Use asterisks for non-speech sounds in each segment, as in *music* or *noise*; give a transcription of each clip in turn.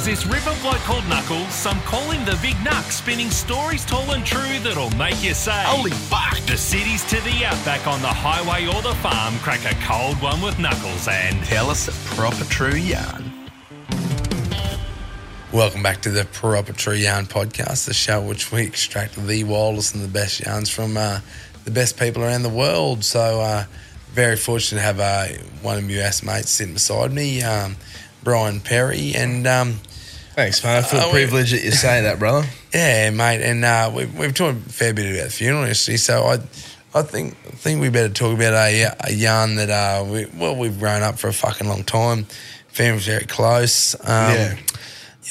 There's this river bloke called Knuckles, some call him the Big Knuck, spinning stories tall and true that'll make you say, Holy fuck! The cities to the outback on the highway or the farm, crack a cold one with Knuckles and Tell us a proper true yarn. Welcome back to the Proper True Yarn podcast, the show which we extract the wildest and the best yarns from uh, the best people around the world. So, uh, very fortunate to have uh, one of my US mates sitting beside me, um, Brian Perry, and um, Thanks, man. I feel Uh, we- privileged that you say that, brother. *laughs* yeah, mate, and uh, we've we've talked a fair bit about the funeral yesterday. So I, I think I think we better talk about a, a yarn that uh, we well we've grown up for a fucking long time. Family's very close. Um, Yeah.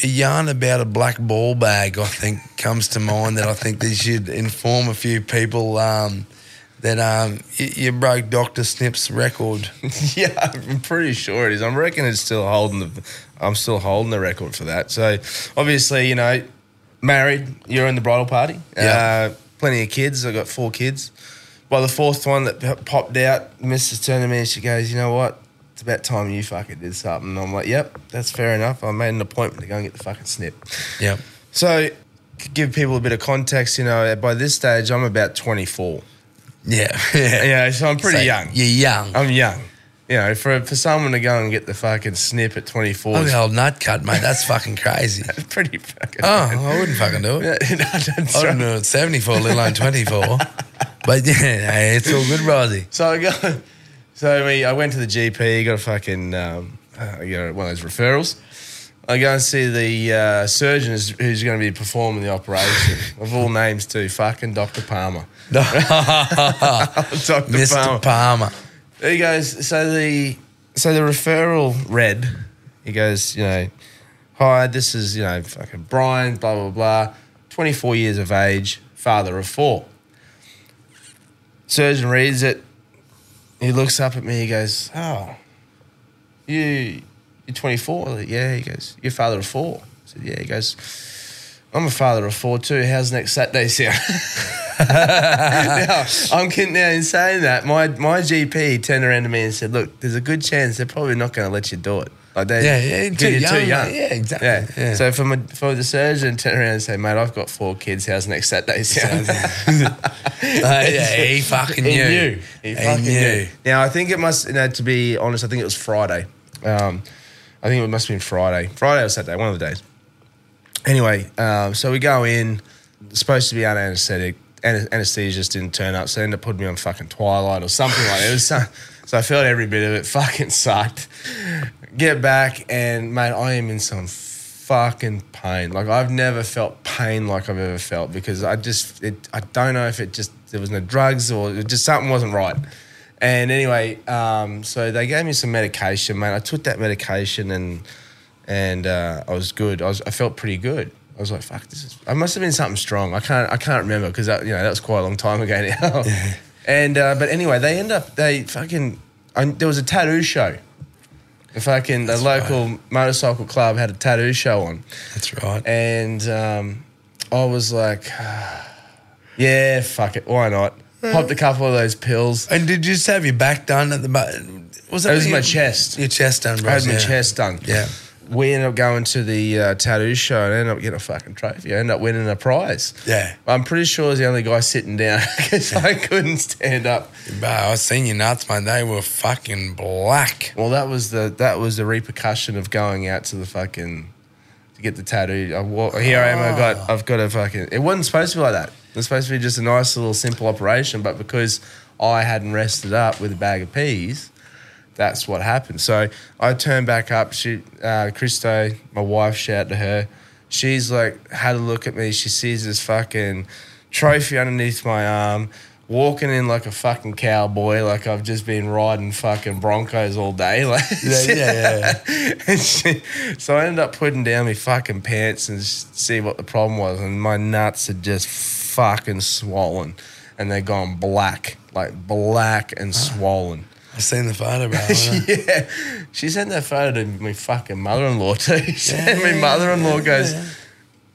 A yarn about a black ball bag, I think, comes to mind that I think they should inform a few people um, that um, you, you broke Doctor Snip's record. *laughs* yeah, I'm pretty sure it is. I'm reckon it's still holding the. I'm still holding the record for that. So obviously, you know, married. You're in the bridal party. Yeah. Uh, plenty of kids. I got four kids. By the fourth one that popped out, missus turned to me and she goes, "You know what? It's about time you fucking did something." And I'm like, "Yep, that's fair enough." I made an appointment to go and get the fucking snip. Yep. So, give people a bit of context, you know, by this stage, I'm about 24. Yeah. *laughs* yeah. Yeah, so I'm pretty So young. You're young. I'm young. You know, for for someone to go and get the fucking snip at 24 I'm old nut cut, mate. That's fucking crazy. That's *laughs* pretty fucking. Oh, I wouldn't fucking do it. Yeah, *laughs* no, that's I don't right. know it's 74, let alone 24. but yeah, hey, it's all good, Rosie. So I go. So we, I went to the GP. Got a fucking, um, uh, you know, one of those referrals. I go and see the uh, surgeon who's, who's going to be performing the operation. of all names, too, fucking Doctor Palmer. *laughs* Doctor Mr. Palmer. Palmer. He goes, so the so the referral read, he goes, you know, hi, this is, you know, fucking Brian, blah, blah, blah, 24 years of age, father of four. Surgeon reads it. He looks up at me, he goes, oh, you, you're 24? Like, yeah. He goes, you're father of four? I said, yeah. He goes, I'm a father of four too. How's next Saturday sound? *laughs* now, I'm kidding now in saying that. My my GP turned around to me and said, "Look, there's a good chance they're probably not going to let you do it. Like they, Yeah, yeah, too you're young, too young. mate. Yeah, exactly. Yeah. Yeah. So for my, for the surgeon to turn around and say, "Mate, I've got four kids. How's next Saturday sound?" Uh, *laughs* yeah, he *laughs* fucking He knew. knew. He He fucking knew. knew. Now I think it must. You know, to be honest, I think it was Friday. Um, I think it must have been Friday, Friday or Saturday, one of the days. Anyway, um, so we go in. Supposed to be under anesthetic. Anesthesia just didn't turn up, so they ended up putting me on fucking Twilight or something like that. It was so, so I felt every bit of it. *laughs* Fucking sucked. Get back and mate, I am in some fucking pain. Like I've never felt pain like I've ever felt because I just it, I don't know if it just there was no drugs or just something wasn't right. And anyway, um, so they gave me some medication, mate. I took that medication and and uh, I was good. I was I felt pretty good. I was like, fuck, this is. I must have been something strong. I can't I can't remember because you know that was quite a long time ago *laughs* now. and uh, but anyway, they end up they fucking. I, there was a tattoo show. The fucking the local motorcycle club had a tattoo show on, That's right. and um, I was like, *sighs* yeah, fuck it, why not? Popped a couple of those pills. And did you just have your back done at the back? Was It was your- my chest. Your chest done, bro. I had my chest done. Yeah. We ended up going to the uh, tattoo show and ended up getting a fucking trophy. I ended up winning a prize. Yeah. I'm pretty sure I was the only guy sitting down *laughs* because I couldn't stand up. Bro, I seen your nuts, man. They were fucking black. Well, that was the that was the repercussion of going out to the fucking to get the tattoo. I, wa- here I am. I got I've got a fucking. It wasn't supposed to be like that. It was supposed to be just a nice little simple operation, but because I hadn't rested up with a bag of peas, that's what happened. So I turned back up. She, uh, Krista, my wife, shout to her. she's like had a look at me. She sees this fucking trophy underneath my arm, walking in like a fucking cowboy, like I've just been riding fucking Broncos all day. *laughs* Like, Yeah, yeah, yeah. *laughs* and she, so I ended up putting down my fucking pants and see what the problem was, and my nuts had just fucking swollen, and they're gone black, like black and ah. swollen. I've seen the photo, bro. *laughs* Yeah, she sent that photo to my fucking mother-in-law too. She and my mother-in-law goes,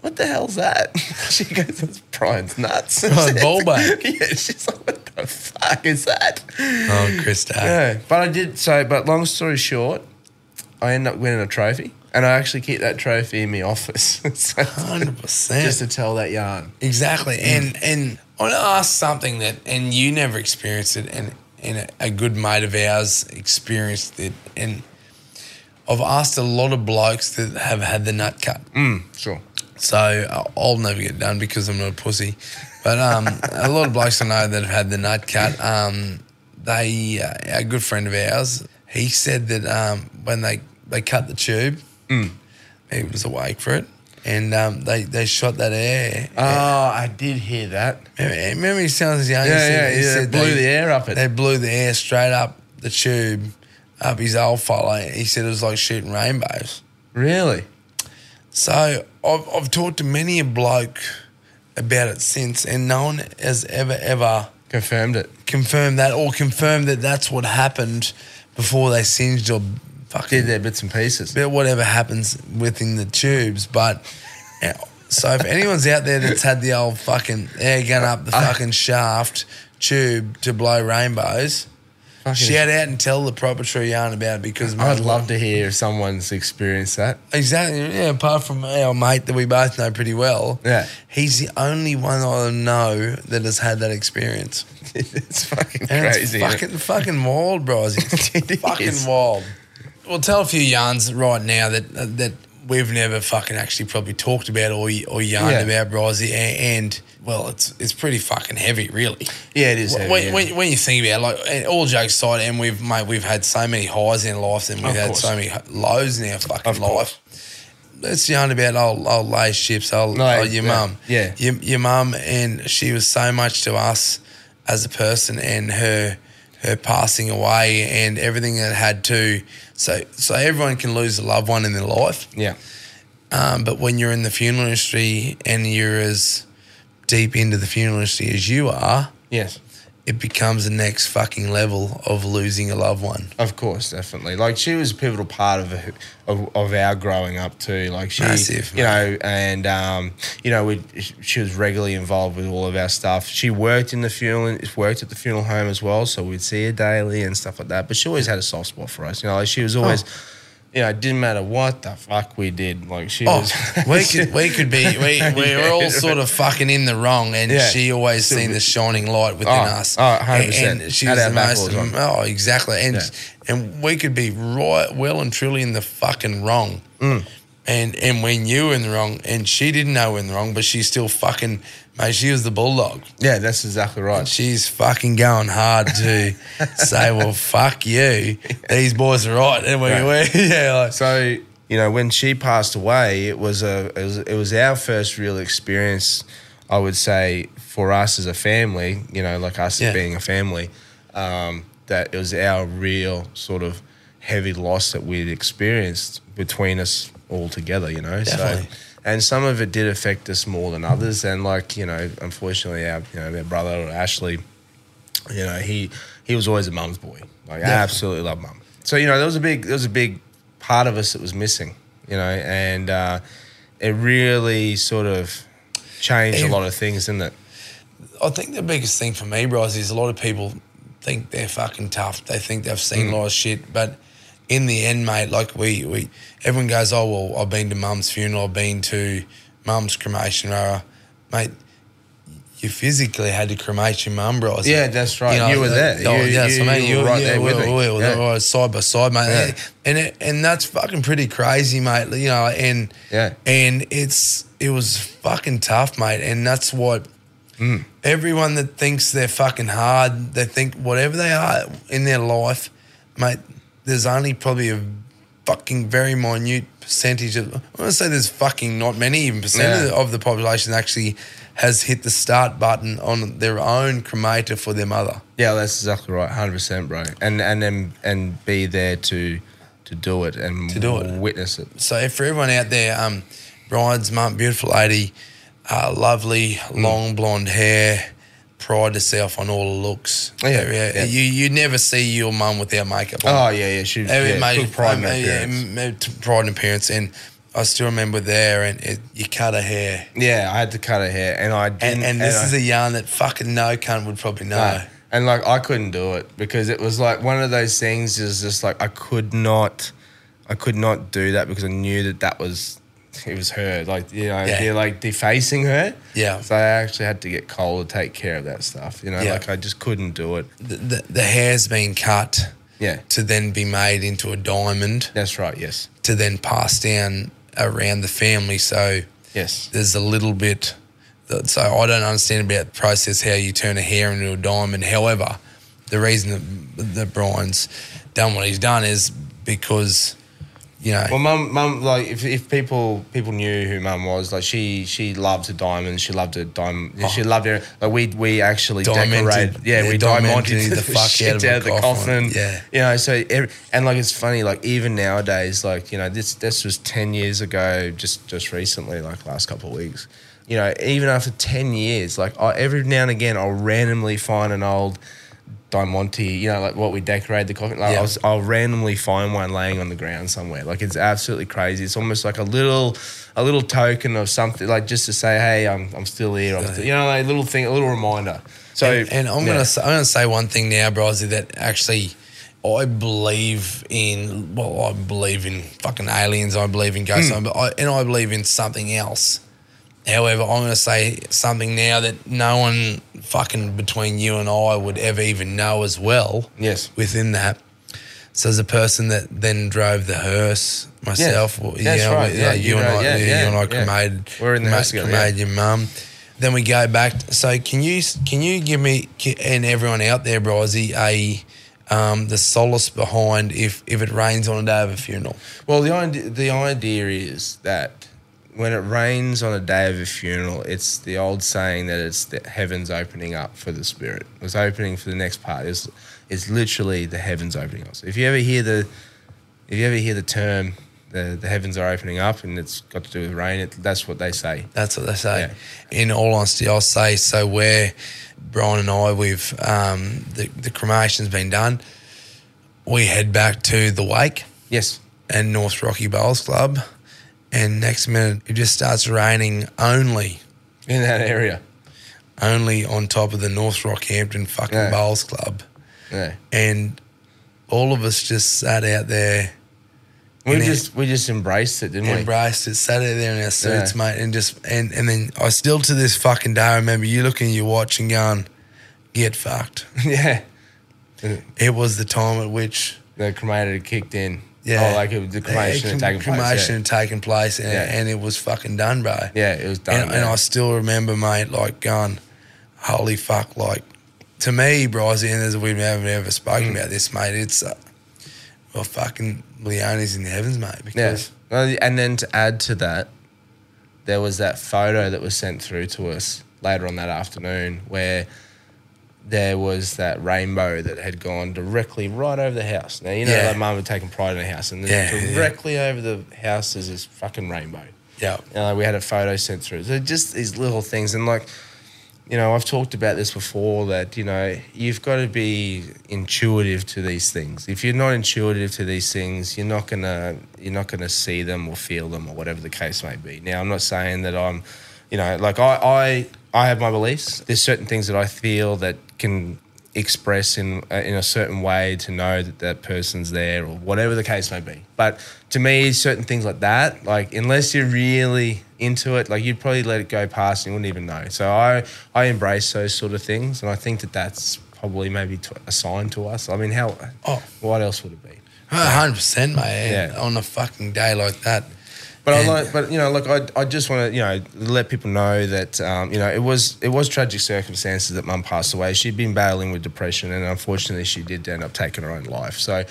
"What the hell's that?" *laughs* She goes, "That's Brian's nuts." Oh, *laughs* ball bag. *laughs* yeah, she's like, "What the fuck is that?" Oh, Krista. Yeah, but I did so. But long story short, I end up winning a trophy, and I actually keep that trophy in my office. So- 100%. just to tell that yarn. Exactly. Mm. And and I want to ask something that, and you never experienced it, and, and a, a good mate of ours experienced it. And I've asked a lot of blokes that have had the nut cut. Mm, sure. So I'll never get done because I'm not a pussy. But um, *laughs* a lot of blokes I know that have had the nut cut, um, they, uh, a good friend of ours, he said that um, when they, they cut the tube, he was awake for it. And um, they, they shot that air. Oh, I did hear that. Remember, remember he sounds young. he said- yeah, he yeah, said blew they- the air up it. They blew the air straight up the tube, up his old fella. He said it was like shooting rainbows. Really? So I've, I've talked to many a bloke about it since, and no one has ever, ever Confirmed it. confirmed that or confirmed that that's what happened before they singed or fucking Did their bits and pieces. But whatever happens within the tubes. But uh, so if anyone's out there that's had the old fucking air gun up the fucking shaft tube to blow rainbows, shout out and tell the proper true yarn about it because I'd love to hear if someone's experienced that. Exactly. Yeah. Apart from our mate that we both know pretty well, Yeah. he's the only one I know that has had that experience. *laughs* it's fucking And crazy. it's fucking fucking wild, bro. *laughs* It's It fucking is. wild. We'll tell a few yarns right now that that we've never fucking actually probably talked about or or yarned Yeah. about, Brizzy, and, and well, it's it's pretty fucking heavy, really. Yeah, it is When, yeah. when, when you think about it, like all jokes aside, and we've mate, we've had so many highs in life, and we've Of had course. so many lows in our fucking Of course. life. Let's yarn about old old Lay's ships, old, No, old your yeah, mum, yeah. your, your mum, and she was so much to us as a person, and her her passing away, and everything that had to. So so everyone can lose a loved one in their life, yeah. um, but when you're in the funeral industry and you're as deep into the funeral industry as you are, Yes. It becomes the next fucking level of losing a loved one. Of course, definitely. Like she was a pivotal part of of, of our growing up too. Like she, Massive, you know, and um, you know, we she was regularly involved with all of our stuff. She worked in the funeral, worked at the funeral home as well, so we'd see her daily and stuff like that. But she always had a soft spot for us. You know, like she was always. You know, it didn't matter what the fuck we did. Like she Oh, was. *laughs* we could we could be we *laughs* we were all sort of fucking in the wrong, and Yeah. she always seen the shining light within Oh, us. oh, 100%. And, and she was our the most. all the time. Oh, exactly. And Yeah. and we could be right, well and truly in the fucking wrong. Mm. And and we knew in the wrong, and she didn't know in the wrong, but she still fucking mate. She was the bulldog. yeah, that's exactly right. She's fucking going hard to *laughs* say, well, fuck you. These boys are right. And we, Right. we *laughs* yeah, like, So you know, when she passed away, it was a it was, it was our first real experience. I would say for us as a family, you know, like us Yeah. being a family, um, that it was our real sort of heavy loss that we'd experienced between us all together. You know, Definitely. so and some of it did affect us more than others. And like you know, unfortunately, our you know our brother Ashley, you know, he he was always a mum's boy. Like I absolutely love mum. So you know, there was a big there was a big part of us that was missing. You know, and uh, it really sort of changed a lot of things, didn't it? I think the biggest thing for me, Bryze, is a lot of people think they're fucking tough. They think they've seen a lot of shit, but in the end, mate, like we, we everyone goes, oh well, I've been to mum's funeral, I've been to mum's cremation, rah, rah." mate. You physically had to cremate your mum, bro. Yeah, that's right. You were there. Oh, You- yeah, you- so, mate, you were right there we with were- me. we were Yeah. right side by side, mate. Yeah. And it, and that's fucking pretty crazy, mate. You know, and Yeah. and it's it was fucking tough, mate. And that's what Mm. everyone that thinks they're fucking hard, they think whatever they are in their life, mate. There's only probably a fucking very minute percentage of, I want to say there's fucking not many even percent Yeah. of the population actually has hit the start button on their own cremator for their mother. Yeah, that's exactly right, hundred percent, bro. And and then and be there to to do it and To do it. witness it. So for everyone out there, um, Brian's mum, beautiful lady, uh, lovely Mm. long blonde hair, pride herself on all the looks. Oh, Yeah, yeah. You you never see your mum without makeup on. Oh yeah, yeah. She yeah, took pride in um, her yeah, appearance. pride and appearance, and I still remember there, and it, you cut her hair, Yeah, I had to cut her hair, and I and, didn't. and this I- is a yarn that fucking no cunt would probably know. No. And like I couldn't do it because it was like one of those things is just like I could not I could not do that because I knew that that was it was her like you know Yeah. they're like defacing her Yeah. so I actually had to get Cole to take care of that stuff you know Yeah. like I just couldn't do it The, the, the hair's been cut yeah to then be made into a diamond that's right yes to then pass down around the family. So yes there's a little bit. That, so I don't understand about the process how you turn a hair into a diamond. However, the reason that, that Brian's done what he's done is because you know Well, mum, mum, like if, if people people knew who mum was, like she she loved her diamonds. She loved her diamond. She oh. loved her. Like we we actually decorated. Yeah, yeah, we diamonded the the, *laughs* fuck shit out of a the coffin. coffin. Yeah. you know. So every, and like it's funny, like even nowadays, like you know this this was ten years ago, just just recently, like last couple of weeks. You know, even after ten years, like I, every now and again, I'll randomly find an old. Diamante, you know, like what we decorated the coffin. Like Yeah. I was, I'll randomly find one laying on the ground somewhere. Like it's absolutely crazy. It's almost like a little, a little token of something, like just to say, hey, I'm, I'm still here. I'm still, you know, like a little thing, a little reminder. So, and, and I'm yeah. gonna say, I'm gonna say one thing now, Brozzy, that actually I believe in. Well, I believe in fucking aliens. I believe in ghosts, hmm. but I, and I believe in something else. However, I'm gonna say something now that no one fucking between you and I would ever even know as well. Yes. Within that. So as a person that then drove the hearse myself, well, That's right, yeah, yeah, you you and know, I, yeah, you yeah, and I yeah. cremated, We're in the crema- house together, cremated your mum. Then we go back. So can you can you give me and everyone out there, Brizzy, a um, the solace behind if if it rains on a day of a funeral? Well, the idea, the idea is that when it rains on a day of a funeral, it's the old saying that it's the heavens opening up for the spirit. It's opening for the next part. It's, it's literally the heavens opening up. So if you ever hear the, if you ever hear the term, the, the heavens are opening up, and it's got to do with rain, it, that's what they say. That's what they say. Yeah. In all honesty, I'll say so. Where Brian and I, we've um, the the cremation's been done. We head back to the wake. Yes. and North Rocky Bowls Club. And next minute, it just starts raining only, In that area. only on top of the North Rockhampton fucking. Bowls Club. Yeah. And all of us just sat out there, We just we just embraced it, didn't we? embraced it, sat out there in our suits, mate, and just and and then I still to this fucking day I remember you looking at your watch and going, "Get fucked." *laughs* yeah. It was the time at which The cremator had kicked in. Yeah. Oh, like it, the cremation had taken place. cremation yeah. had taken place, and, Yeah. and it was fucking done, bro. Yeah, it was done. and, and. I still remember, mate, like going, holy fuck, like to me, Bryze, and as we haven't ever spoken Mm. about this, mate, it's uh, well, fucking Leone's in the heavens, mate, Yeah. because Well, and then to add to that, there was that photo that was sent through to us later on that afternoon where there was that rainbow that had gone directly right over the house. Now, you know, Yeah. like mum had taken pride in the house, and then Yeah, yeah. directly over the house is this fucking rainbow. yeah, know, we had a photo sent through. So just these little things. And like, you know, I've talked about this before that, you know, you've got to be intuitive to these things. If you're not intuitive to these things, you're not gonna you're not gonna see them or feel them or whatever the case may be. Now I'm not saying that I'm you know, like I I, I have my beliefs. There's certain things that I feel that can express in uh, in a certain way to know that that person's there or whatever the case may be. But to me, certain things like that, like unless you're really into it, like you'd probably let it go past and you wouldn't even know. So I I embrace those sort of things, and I think that that's probably maybe t- a sign to us. I mean, how? Oh. what else would it be? hundred percent, mate. Yeah. on a fucking day like that. But And- I like, but you know, look, I, I just want to, you know, let people know that, um, you know, it was, it was tragic circumstances that Mum passed away. She'd been battling with depression, and unfortunately, she did end up taking her own life. So,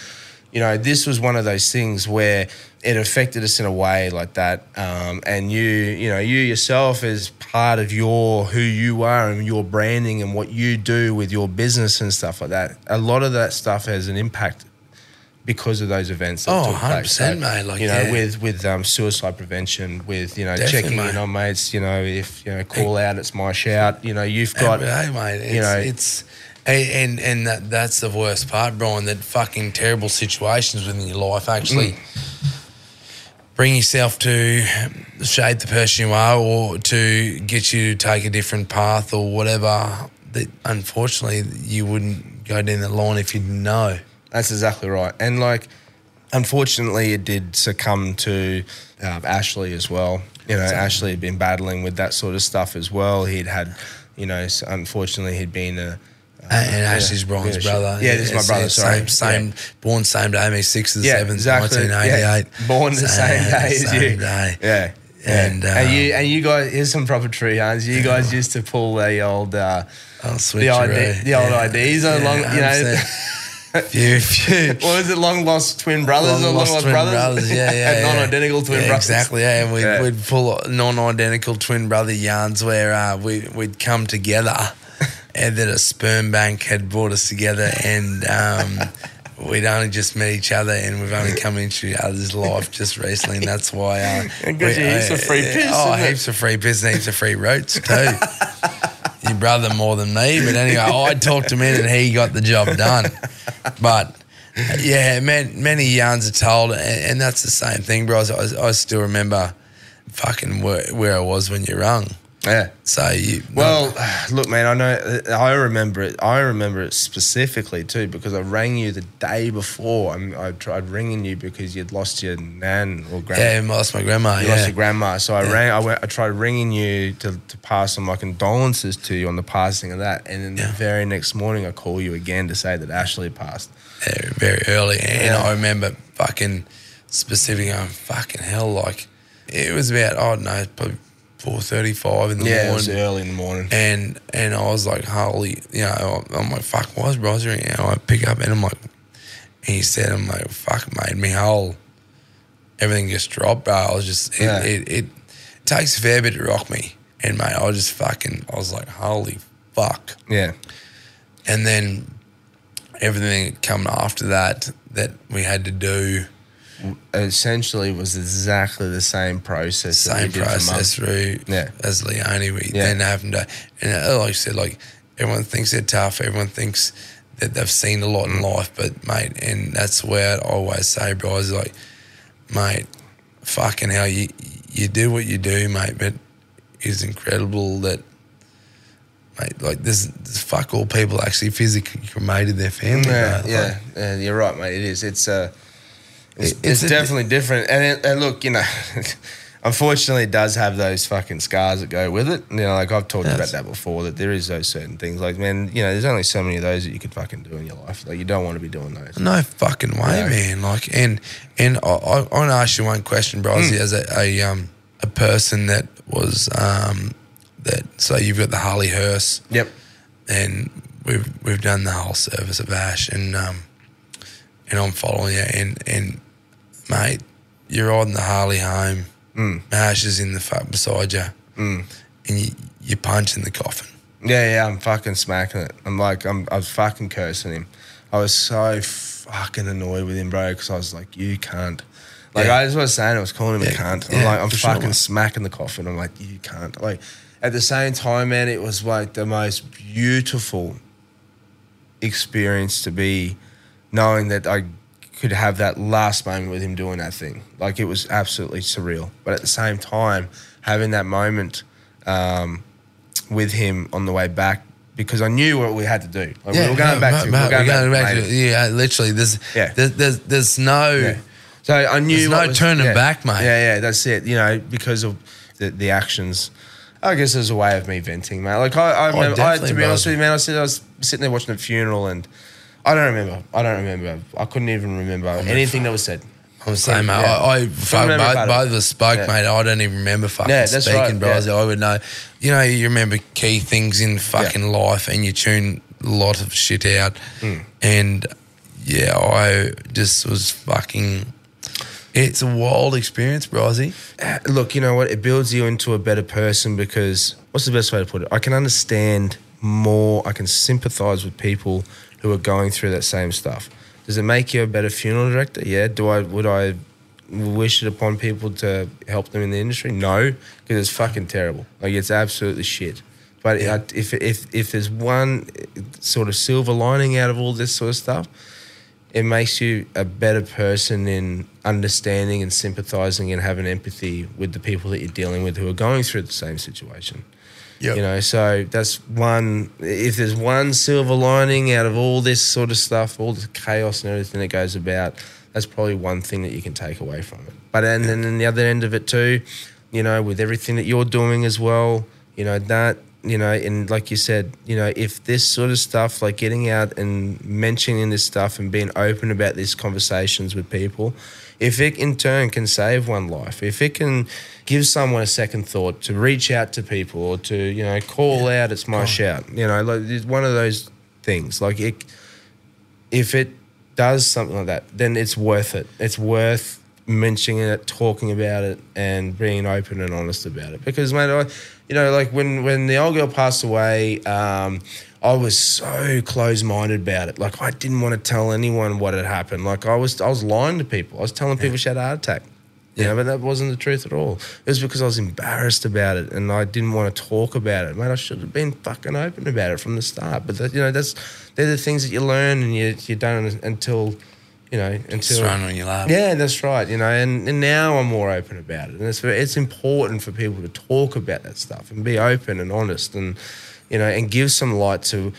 you know, this was one of those things where it affected us in a way like that. Um, and you, you know, you yourself as part of your who you are and your branding and what you do with your business and stuff like that. A lot of that stuff has an impact because of those events. That Oh, took 100%, mate, like, you know, yeah. with with um, suicide prevention, with you know Definitely, checking in on mates. You know, if you know call out, it's my shout. You know, you've got hey, mate, it's, you know- it's and and, that, that's the worst part, Brian. That fucking terrible situations within your life actually Mm. bring yourself to shape the person you are, or to get you to take a different path, or whatever. That unfortunately you wouldn't go down that line if you didn't know. That's exactly right. And like, unfortunately, it did succumb to um, Ashley as well. You know, Ashley had been battling with that sort of stuff as well. He'd had, you know, unfortunately, he'd been a. and and Ashley's Brian's yeah, brother. Yeah, this is my brother, sorry. Same, same born same day, me six of the Yeah, seventh, exactly. nineteen eighty eight. Yeah. Born the same day as same you. Day. Yeah. And, yeah. and um, you and you guys here's some proper tree hands. You guys used to pull the old uh, the ID, the old Yeah. IDs on long, you know. *laughs* 100%. few, few. *laughs* What was it? Long lost twin brothers or long lost twin brothers? Yeah, *laughs* yeah, yeah. non-identical twin Yeah, brothers. Exactly. Yeah, and we'd, Yeah. we'd pull non-identical twin brother yarns where uh, we, we'd come together, *laughs* and that a sperm bank had brought us together, and um, we'd only just met each other, and we've only come into each other's life just recently, and that's why. Uh, And you we- heaps of free uh, piss, Oh, isn't it? heaps of free piss and heaps of free roots too. Your brother more than me, but anyway, I talked him in, and he got the job done. But yeah, man, many yarns are told, and, and that's the same thing, bro. I, I still remember fucking where, where I was when you're young. Yeah. So you Well, *sighs* look, man, I know. I remember it. I remember it specifically too because I rang you the day before. I'm, I tried ringing you because you'd lost your nan or grandma. yeah, I lost my grandma. You yeah, lost your grandma, so I rang. I, went, I tried ringing you to, to pass on my condolences to you on the passing of that, and then Yeah. the very next morning I call you again to say that Ashley passed. yeah, very early, and Yeah. I remember fucking specifically going fucking hell, like it was about I don't know, probably four thirty-five in the Yeah, it was morning. early in the morning. And and I was like, holy, you know, I'm like, fuck, why is ringing? And I pick up and I'm like, and he said, I'm like, fuck, it made me whole. Everything just dropped, bro. I was just, it, Yeah. it, it takes a fair bit to rock me. And mate, I was just fucking, I was like, holy fuck. Yeah, And then everything coming after that, that we had to do, essentially was exactly the same process. same did for Mum. process through Yeah. as Leone. We Yeah. then having to, and like I said, like everyone thinks they're tough. Everyone thinks that they've seen a lot in life, but mate, and that's where I always say, bro, is like, mate, fucking hell, you you do what you do, mate, but it's incredible that. Mate, like this, this fuck all people actually physically cremated their family. Yeah, bro. yeah, Like, yeah, you're right, mate. It is. It's uh, it's, it's, it's definitely different. And, it, and look, you know, *laughs* unfortunately, it does have those fucking scars that go with it. You know, like I've talked Yes. about that before. That there is those certain things. Like, man, you know, there's only so many of those that you could fucking do in your life. Like, you don't want to be doing those. No fucking way, Yeah. man. Like, and and I, I, I want to ask you one question, Brozzy, as a, a um a person that was um that so you've got the Harley hearse Yep. and we've we've done the whole service of Ash and um and I'm following you and and mate, you're riding the Harley home. Mm. Ash is in the fuck beside you, and you you punch in the coffin. Yeah, yeah, I'm fucking smacking it. I'm like, I'm, I was fucking cursing him. I was so fucking annoyed with him, bro, because I was like, you can't. Like, Yeah. I just was saying, I was calling him a Yeah, cunt. I'm yeah, like, I'm for sure, fucking smacking the coffin. I'm like, you can't. Like, at the same time, man, it was like the most beautiful experience to be knowing that I could have that last moment with him doing that thing. Like, it was absolutely surreal. But at the same time, having that moment, um, with him on the way back because I knew what we had to do. Like, we were going no, back to, mate, we were going we're back, to, to, yeah, literally. There's Yeah. there's, there's there's no. yeah. So I knew no turning yeah. back, mate. Yeah, yeah, that's it. You know, because of the, the actions. I guess there's a way of me venting, man. Like I, I, remember, I to be honest with you, man, I said I was sitting there watching a funeral, and I don't remember. I don't remember. I couldn't even remember anything that was said. I'm the same, mate. Yeah. I, I fuck, both, both of us spoke, Yeah. mate. I don't even remember fucking Yeah, speaking, right, bro. yeah. I would know. You know, you remember key things in fucking life, and you tune a lot of shit out, Hmm. and yeah, I just was fucking. It's a wild experience, Brizzy. look, you know what? It builds you into a better person because what's the best way to put it? I can understand more. I can sympathize with people who are going through that same stuff. Does it make you a better funeral director? Yeah. Do I would I wish it upon people to help them in the industry? No, because it's fucking terrible. Like it's absolutely shit. But Yeah. I- if if if there's one sort of silver lining out of all this sort of stuff, it makes you a better person in understanding and sympathizing and having empathy with the people that you're dealing with who are going through the same situation. Yep. You know, so that's one. If there's one silver lining out of all this sort of stuff, all the chaos and everything that goes about, that's probably one thing that you can take away from it. But and then in the other end of it too, you know, with everything that you're doing as well, you know that you know, and like you said, you know, if this sort of stuff, like getting out and mentioning this stuff and being open about these conversations with people, if it in turn can save one life, if it can give someone a second thought to reach out to people or to, you know, call out, it's my shout, you know, like it's one of those things. Like it, if it does something like that, then it's worth it. It's worth mentioning it, talking about it, and being open and honest about it. Because, mate, I, you know, like when when the old girl passed away, um, I was so close minded about it. Like I didn't want to tell anyone what had happened. Like I was I was lying to people. I was telling people she had a heart attack. You know, but that wasn't the truth at all. It was because I was embarrassed about it and I didn't want to talk about it. Man, I should have been fucking open about it from the start. But that, you know, that's they're the things that you learn and you you don't until you know until thrown on your lap. yeah, that's right. You know, and, and now I'm more open about it, and it's it's important for people to talk about that stuff and be open and honest, and you know, and give some light to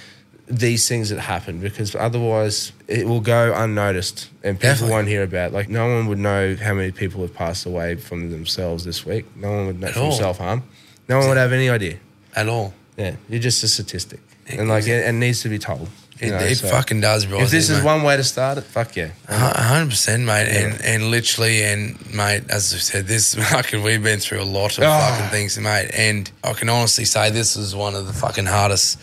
these things that happen because otherwise it will go unnoticed and people Definitely. won't hear about. it. Like no one would know how many people have passed away from themselves this week. No one would know At from self harm. No one would have any idea. At all. Yeah, you're just a statistic, and like it, it needs to be told. It, you know, it so fucking does, bro. If this is one way to start it, fuck yeah. hundred percent, mate, and and literally, and mate, as I said, this *laughs* fucking we've been through a lot of Oh. fucking things, mate, and I can honestly say this is one of the fucking hardest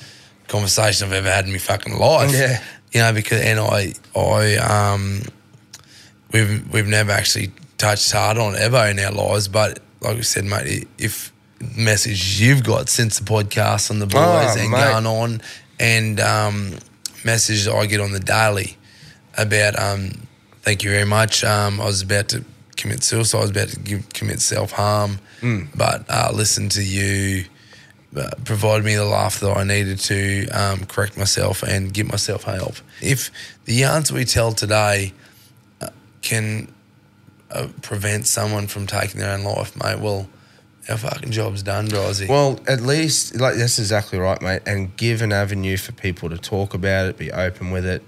conversations I've ever had in my fucking life. Yeah. you know, because and I I um we've we've never actually touched hard on it ever in our lives, but like we said, mate, if message you've got since the podcast on the boys Oh, and mate. going on, and um, messages I get on the daily about um, thank you very much. Um, I was about to commit suicide. I was about to give, commit self harm, Mm. but uh, listen to you. Uh, provided me the laugh that I needed to um, correct myself and give myself help. If the yarns we tell today uh, can uh, prevent someone from taking their own life, mate, well, our fucking job's done, Drowsy. Well, at least like that's exactly right, mate. And give an avenue for people to talk about it, be open with it,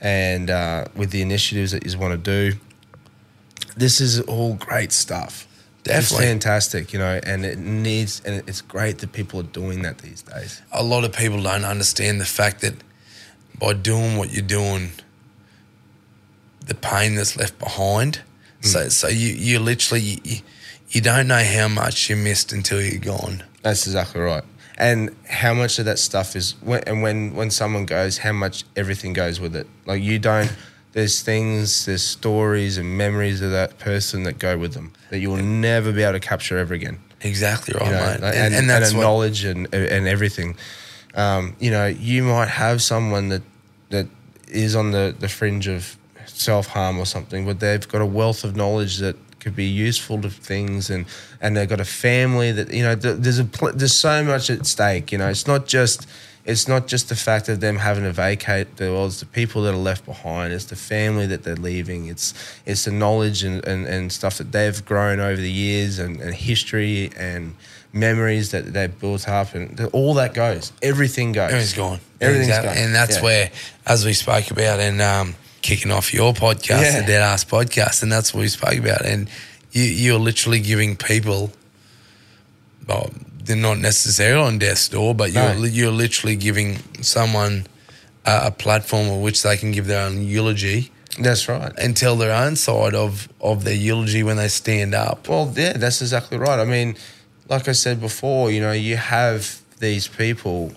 and uh, with the initiatives that you want to do. This is all great stuff. Definitely. it's fantastic, you know, and it needs and it's great that people are doing that these days. a lot of people don't understand the fact that by doing what you're doing, the pain that's left behind. So, so you you literally you, you don't know how much you missed until you're gone. That's exactly right. And how much of that stuff is when, and when when someone goes, how much everything goes with it. Like you don't. There's things, there's stories and memories of that person that go with them that you will never be able to capture ever again. Exactly right, you know, mate. and, And, and, and that's a what, knowledge and and everything. Um, you know, you might have someone that that is on the, the fringe of self harm or something, but they've got a wealth of knowledge that could be useful to things, and and they've got a family that you know. th- There's a pl- there's so much at stake. You know, it's not just. It's not just the fact of them having to vacate the world. It's the people that are left behind. It's the family that they're leaving. It's it's the knowledge and, and, and stuff that they've grown over the years and, and history and memories that they've built up and all that goes. Everything goes. everything's gone. Everything's Exactly. gone. And that's Yeah. where, as we spoke about, and um, kicking off your podcast, Yeah. the Dead Ass podcast, and that's what we spoke about. And you, you're literally giving people, well, they're not necessarily on death's door, but you're No. you're literally giving someone a, a platform on which they can give their own eulogy That's right. and tell their own side of of their eulogy when they stand up. Well, yeah, that's exactly right. I mean, like I said before, you know, you have these people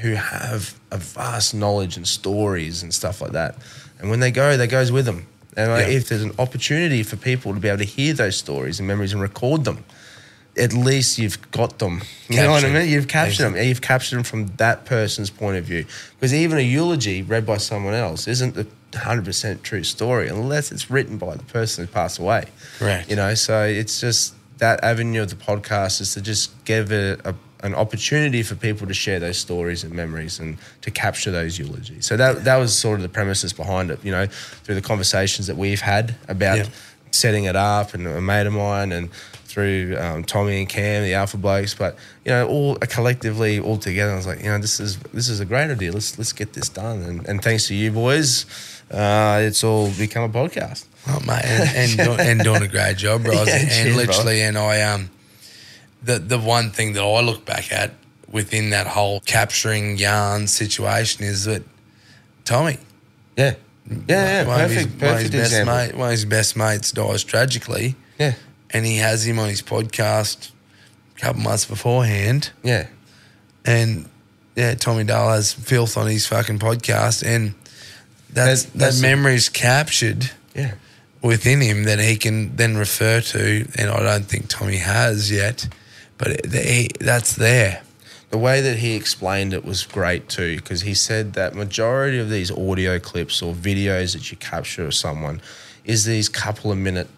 who have a vast knowledge and stories and stuff like that. And when they go, that goes with them. And like, Yeah. if there's an opportunity for people to be able to hear those stories and memories and record them, at least you've got them. *laughs* You know what I mean? You've captured them. You've captured them from that person's point of view. Because even a eulogy read by someone else isn't the 100% true story unless it's written by the person who passed away. Correct. You know, so it's just that avenue of the podcast is to just give it a, an opportunity for people to share those stories and memories and to capture those eulogies. So that that was sort of the premises behind it. You know, through the conversations that we've had about Yeah. setting it up, and a mate of mine, and through um, Tommy and Cam, the Alpha Blokes, but you know, all collectively, all together, I was like, you know, this is this is a great idea. Let's let's get this done. And, and thanks to you boys, uh, it's all become a podcast. Oh, mate, and, and, do, and doing a great job, *laughs* bro. Yeah, and cheers, literally, and I um, the the one thing that I look back at within that whole capturing yarn situation is that Tommy, Yeah, yeah, yeah. one of Perfect, his, one of his perfect best example. mate, one of his best mates dies tragically, Yeah, and he has him on his podcast a couple months beforehand, yeah, and yeah, Tommy Dahl has filth on his fucking podcast, and that's, That's- that's that memory's captured yeah. within him that he can then refer to, and I don't think Tommy has yet, but it, he, that's there. The way that he explained it was great too, because he said that majority of these audio clips or videos that you capture of someone is these couple of minute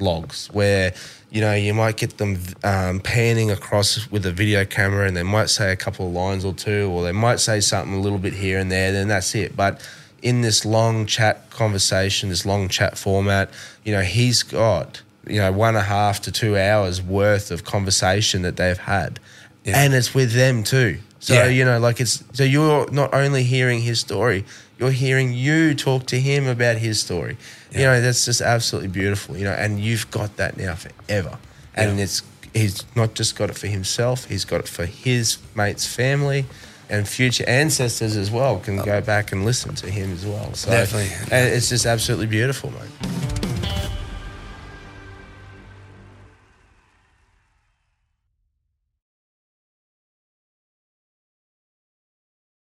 logs where you know you might get them um, panning across with a video camera and they might say a couple of lines or two or they might say something a little bit here and there then that's it but in this long chat conversation this long chat format you know he's got you know one and a half to two hours worth of conversation that they've had Yeah. and it's with them too so Yeah. you know like it's so you're not only hearing his story you're hearing you talk to him about his story you know that's just absolutely beautiful you know and you've got that now forever and Yeah. it's he's not just got it for himself he's got it for his mates family and future ancestors as well can oh. go back and listen to him as well so Definitely. and it's just absolutely beautiful mate